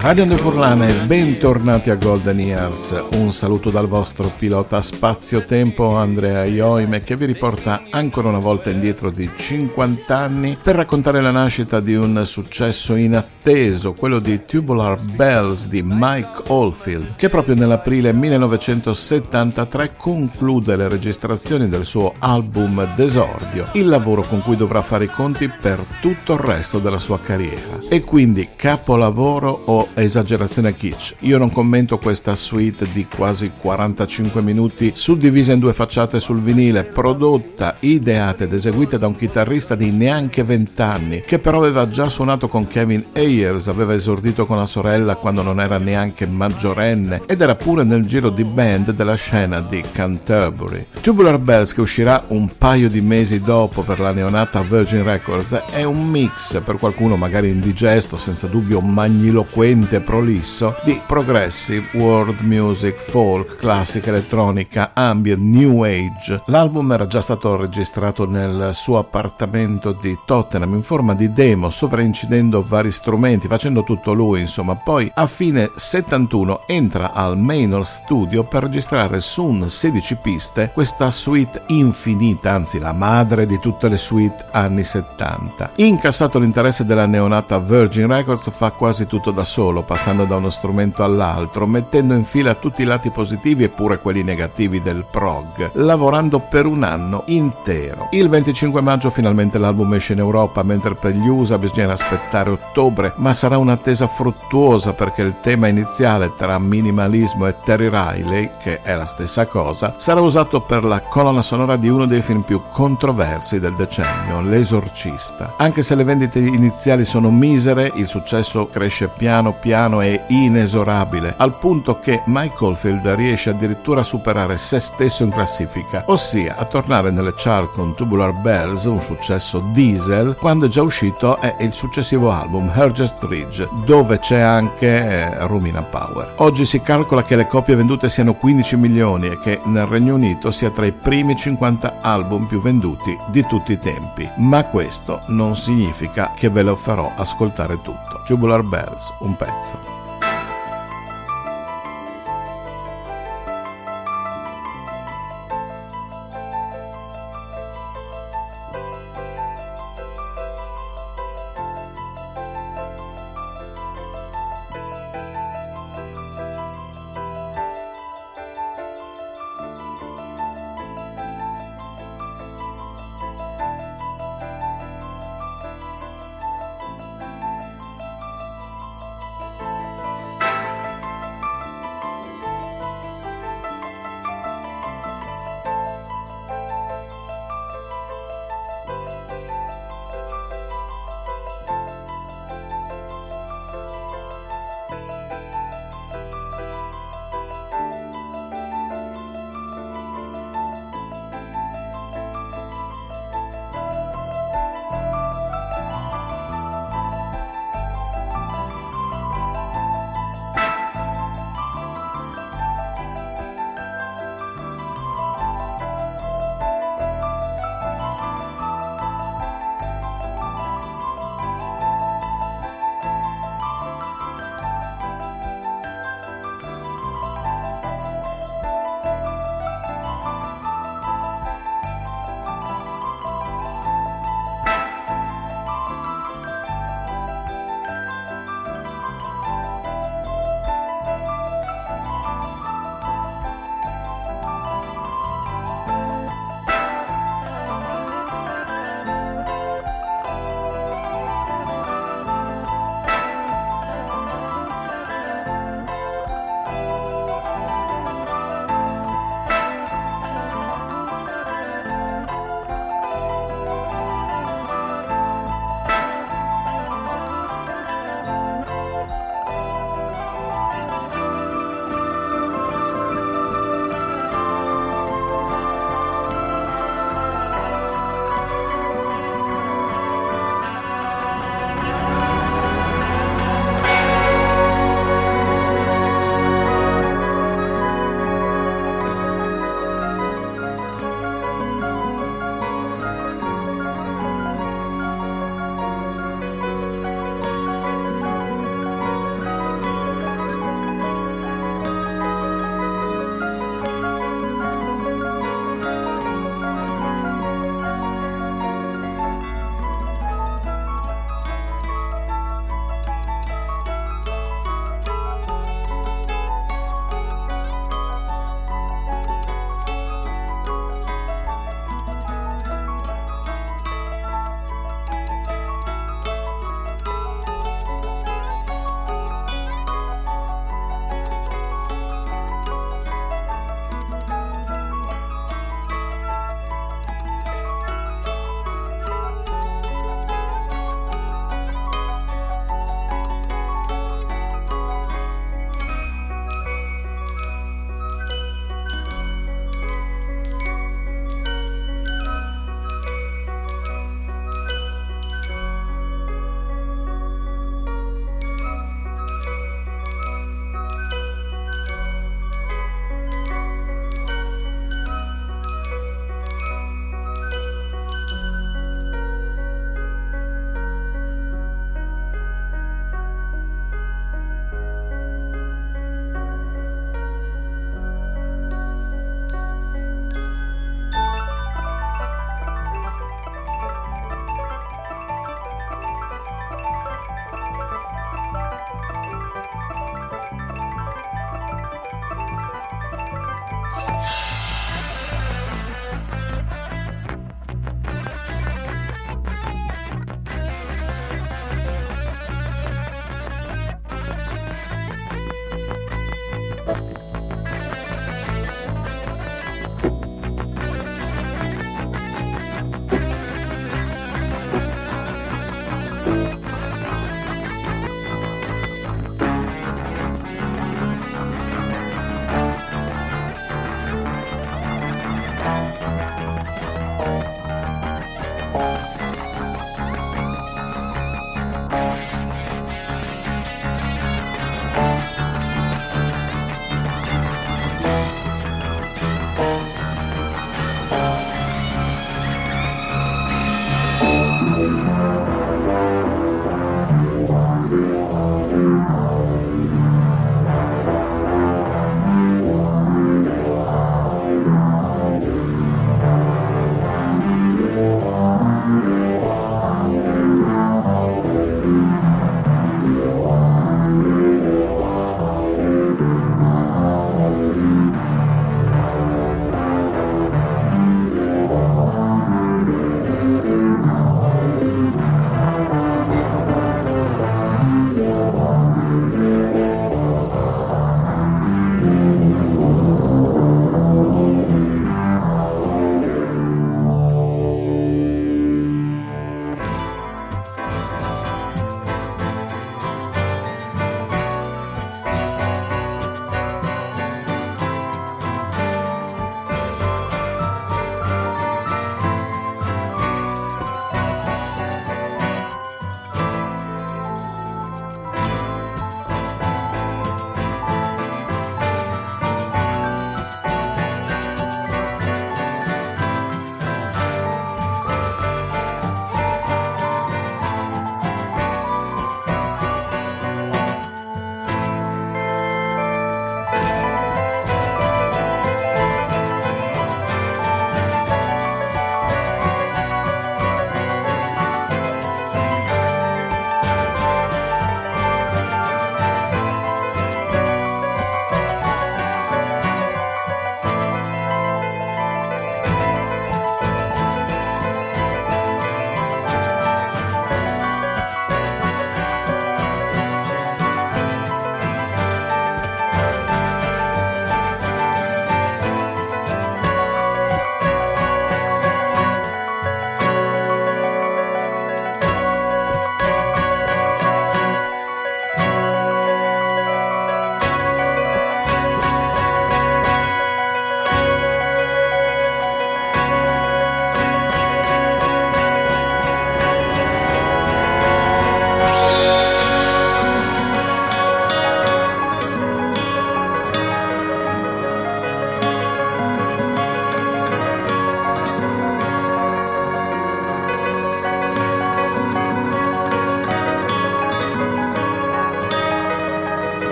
Radio De Furlane, bentornati a Golden Years. Un saluto dal vostro pilota spazio-tempo Andrea Ioime che vi riporta ancora una volta indietro di 50 anni per raccontare la nascita di un successo inatteso, quello di Tubular Bells di Mike Oldfield, che proprio nell'aprile 1973 conclude le registrazioni del suo album d'esordio, il lavoro con cui dovrà fare i conti per tutto il resto della sua carriera. E quindi capolavoro o esagerazione kitsch. Io non commento questa suite di quasi 45 minuti suddivisa in due facciate sul vinile, prodotta, ideata ed eseguita da un chitarrista di neanche 20 anni, che però aveva già suonato con Kevin Ayers, aveva esordito con la sorella quando non era neanche maggiorenne ed era pure nel giro di band della scena di Canterbury. Tubular Bells, che uscirà un paio di mesi dopo per la neonata Virgin Records, è un mix, per qualcuno magari indigesto, senza dubbio magniloquente e prolisso, di progressive, world music, folk, classica elettronica, ambient, new age. L'album era già stato registrato nel suo appartamento di Tottenham in forma di demo, sovraincidendo vari strumenti, facendo tutto lui, insomma. Poi a fine 71 entra al Manor Studio per registrare su un 16 piste questa suite infinita, anzi la madre di tutte le suite anni 70. Incassato l'interesse della neonata Virgin Records fa quasi tutto da solo, passando da uno strumento all'altro, mettendo in fila tutti i lati positivi e pure quelli negativi del prog, lavorando per un anno intero. Il 25 maggio finalmente l'album esce in Europa, mentre per gli USA bisogna aspettare ottobre, ma sarà un'attesa fruttuosa perché il tema iniziale tra minimalismo e Terry Riley, che è la stessa cosa, sarà usato per la colonna sonora di uno dei film più controversi del decennio, L'Esorcista. Anche se le vendite iniziali sono misere, il successo cresce piano piano e inesorabile, al punto che Mike Oldfield riesce addirittura a superare se stesso in classifica, ossia a tornare nelle chart con Tubular Bells, un successo diesel, quando è già uscito è il successivo album Hergest Ridge, dove c'è anche eh, Romina Power. Oggi si calcola che le copie vendute siano 15 milioni e che nel Regno Unito sia tra i primi 50 album più venduti di tutti i tempi, ma questo non significa che ve lo farò ascoltare tutto. Tubular Bells, un pezzo. 再走。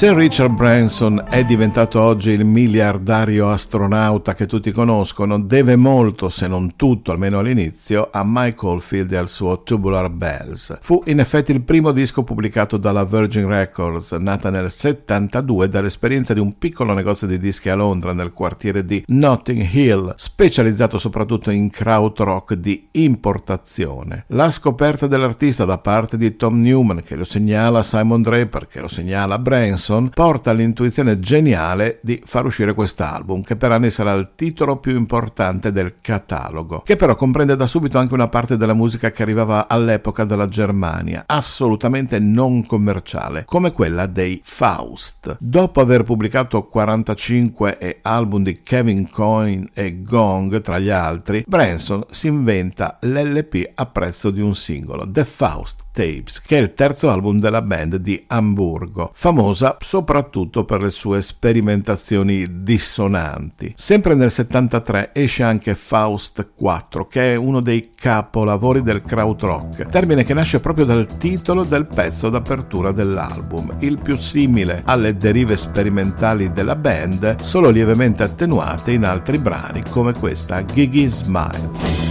Se Richard Branson è diventato oggi il miliardario astronauta che tutti conoscono, deve molto, se non tutto, almeno all'inizio, a Mike Oldfield e al suo Tubular Bells. Fu in effetti il primo disco pubblicato dalla Virgin Records, nata nel 72 dall'esperienza di un piccolo negozio di dischi a Londra nel quartiere di Notting Hill, specializzato soprattutto in krautrock di importazione. La scoperta dell'artista da parte di Tom Newman, che lo segnala Simon Draper, che lo segnala Branson, Benson porta all'intuizione geniale di far uscire quest'album, che per anni sarà il titolo più importante del catalogo, che però comprende da subito anche una parte della musica che arrivava all'epoca dalla Germania, assolutamente non commerciale, come quella dei Faust. Dopo aver pubblicato 45 album di Kevin Coyne e Gong, tra gli altri, Branson si inventa l'LP a prezzo di un singolo, The Faust Tapes, che è il terzo album della band di Amburgo, famosa soprattutto per le sue sperimentazioni dissonanti. Sempre nel 73 esce anche Faust 4, che è uno dei capolavori del krautrock, termine che nasce proprio dal titolo del pezzo d'apertura dell'album, il più simile alle derive sperimentali della band, solo lievemente attenuate in altri brani come questa Gigi Smile.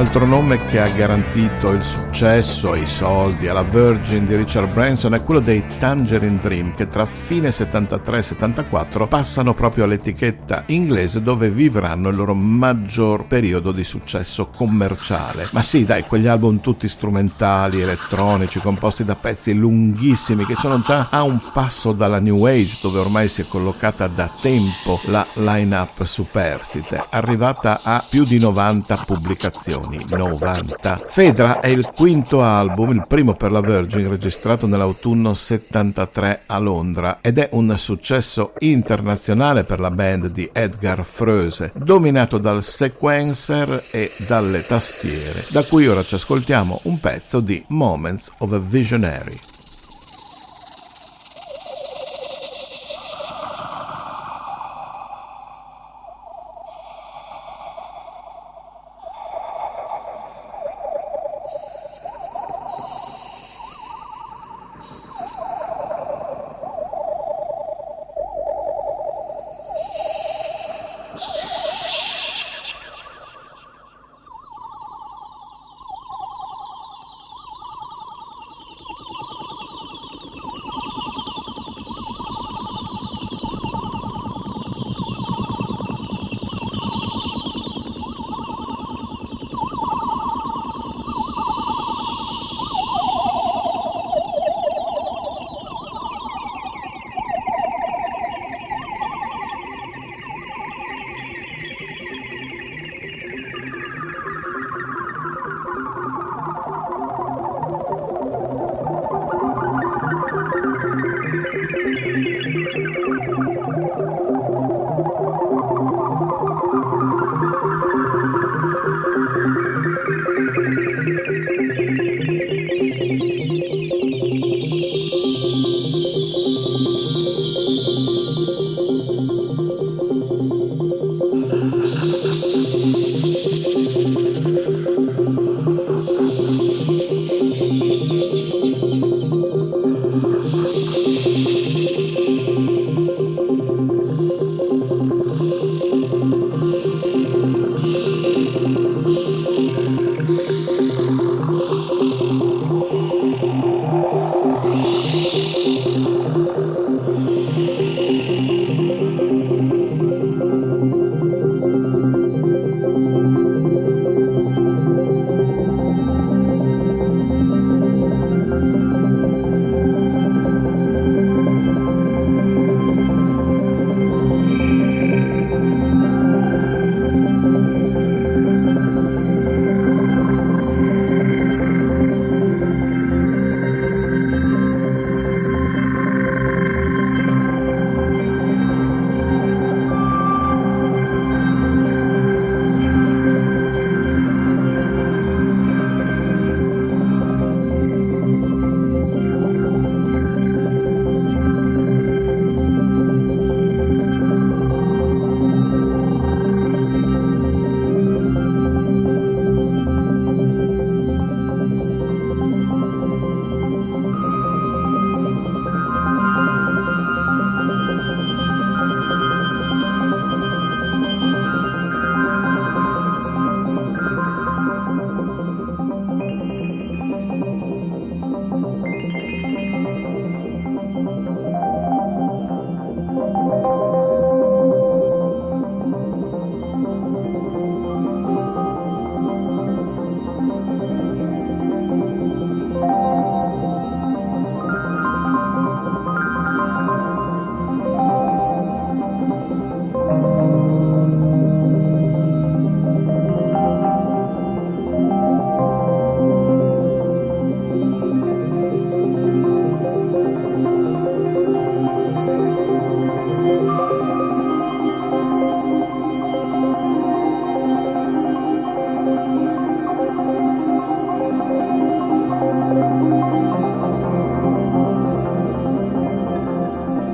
L'altro nome che ha garantito il successo e i soldi alla Virgin di Richard Branson è quello dei Tangerine Dream che tra fine 73 e 74 passano proprio all'etichetta inglese dove vivranno il loro maggior periodo di successo commerciale. Ma sì, dai, quegli album tutti strumentali, elettronici, composti da pezzi lunghissimi che sono già a un passo dalla New Age dove ormai si è collocata da tempo la line-up superstite, arrivata a più di 90 pubblicazioni. 90. Fedra è il quinto album, il primo per la Virgin, registrato nell'autunno 73 a Londra ed è un successo internazionale per la band di Edgar Fröse, dominato dal sequencer e dalle tastiere, da cui ora ci ascoltiamo un pezzo di Moments of a Visionary.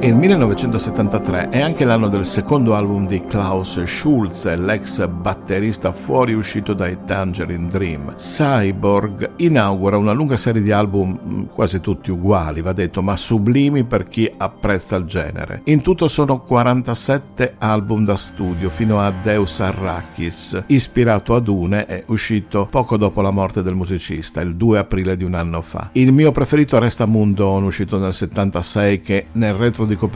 Il 1973 è anche l'anno del secondo album di Klaus Schulz, l'ex batterista fuoriuscito dai Tangerine Dream. Cyborg inaugura una lunga serie di album mm, quasi tutti uguali, va detto, ma sublimi per chi apprezza il genere. In tutto sono 47 album da studio fino a Deus Arrakis, ispirato ad Une è uscito poco dopo la morte del musicista, il 2 aprile di un anno fa. Il mio preferito resta Moon Dawn, uscito nel 76, che nel retro di copertina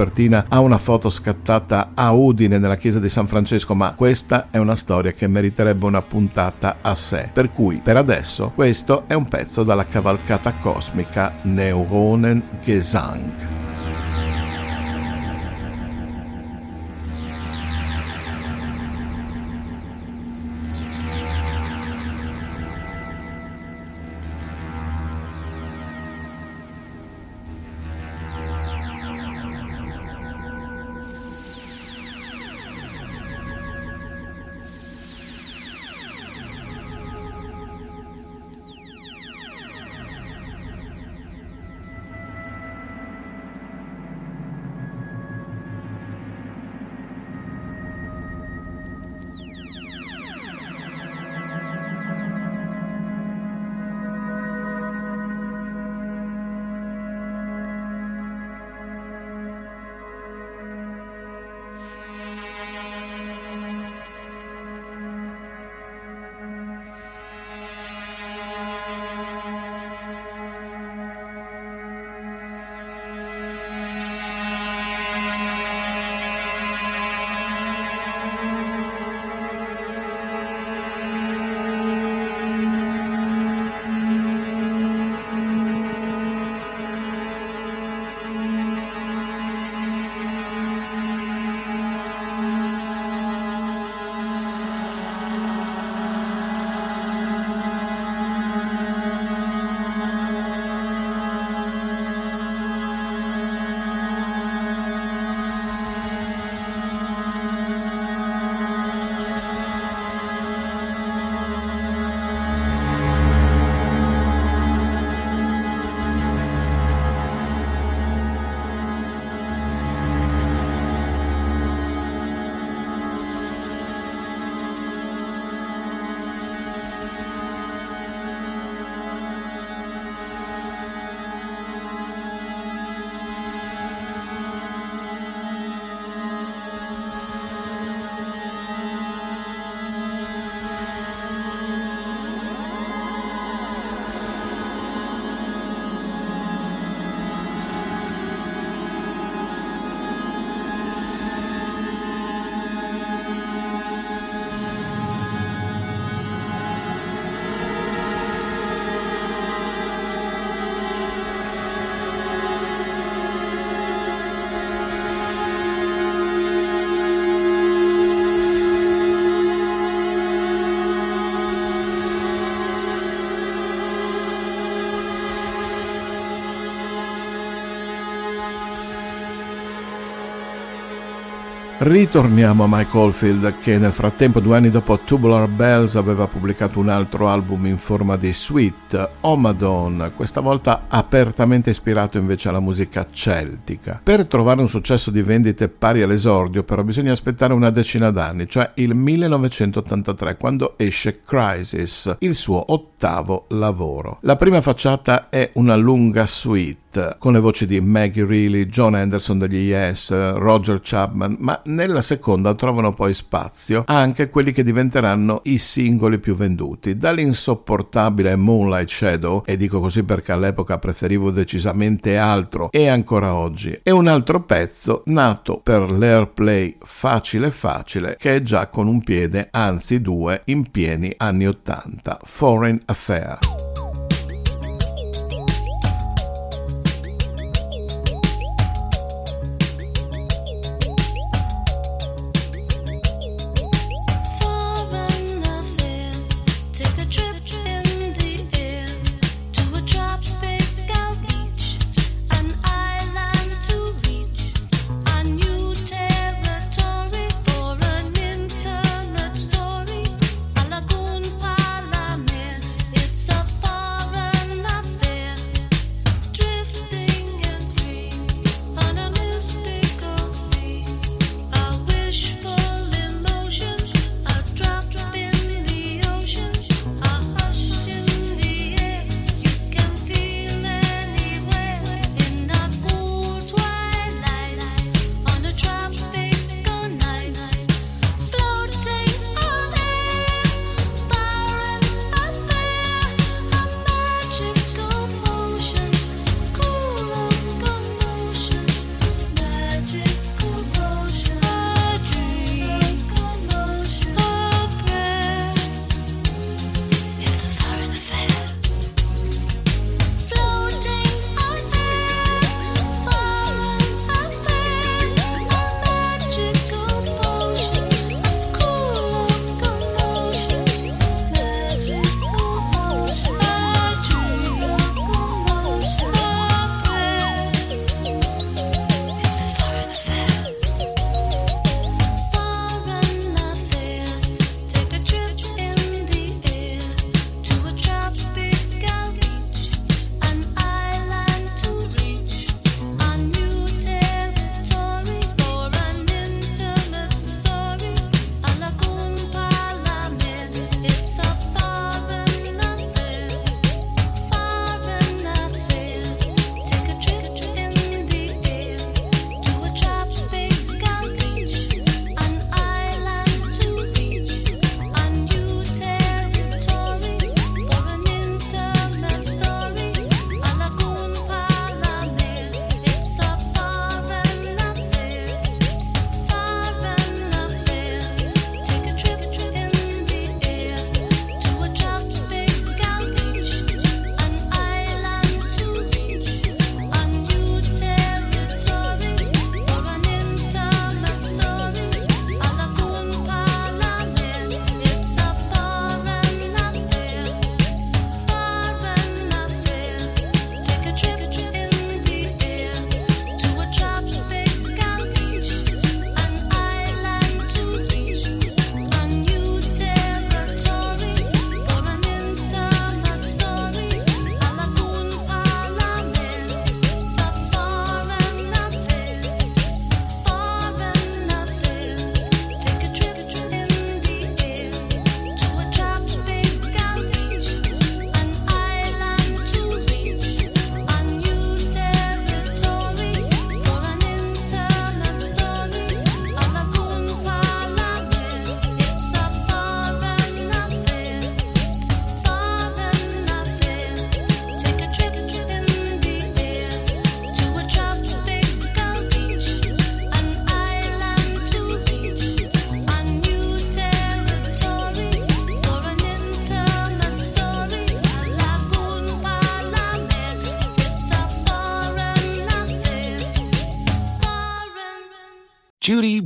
ha una foto scattata a Udine nella chiesa di San Francesco, ma questa è una storia che meriterebbe una puntata a sé. Per cui, per adesso, questo è un pezzo dalla cavalcata cosmica Neuronen Gesang. Ritorniamo a Mike Oldfield che nel frattempo due anni dopo Tubular Bells aveva pubblicato un altro album in forma di suite, Omadon, questa volta apertamente ispirato invece alla musica celtica. Per trovare un successo di vendite pari all'esordio però bisogna aspettare una decina d'anni, cioè il 1983 quando esce Crisis, il suo ottavo lavoro. La prima facciata è una lunga suite con le voci di Maggie Reilly, John Anderson degli Yes, Roger Chapman, ma nella seconda trovano poi spazio anche quelli che diventeranno i singoli più venduti, dall'insopportabile Moonlight Shadow, e dico così perché all'epoca preferivo decisamente altro e ancora oggi, e un altro pezzo nato per l'airplay facile facile che è già con un piede, anzi due, in pieni anni 80, Foreign Affair.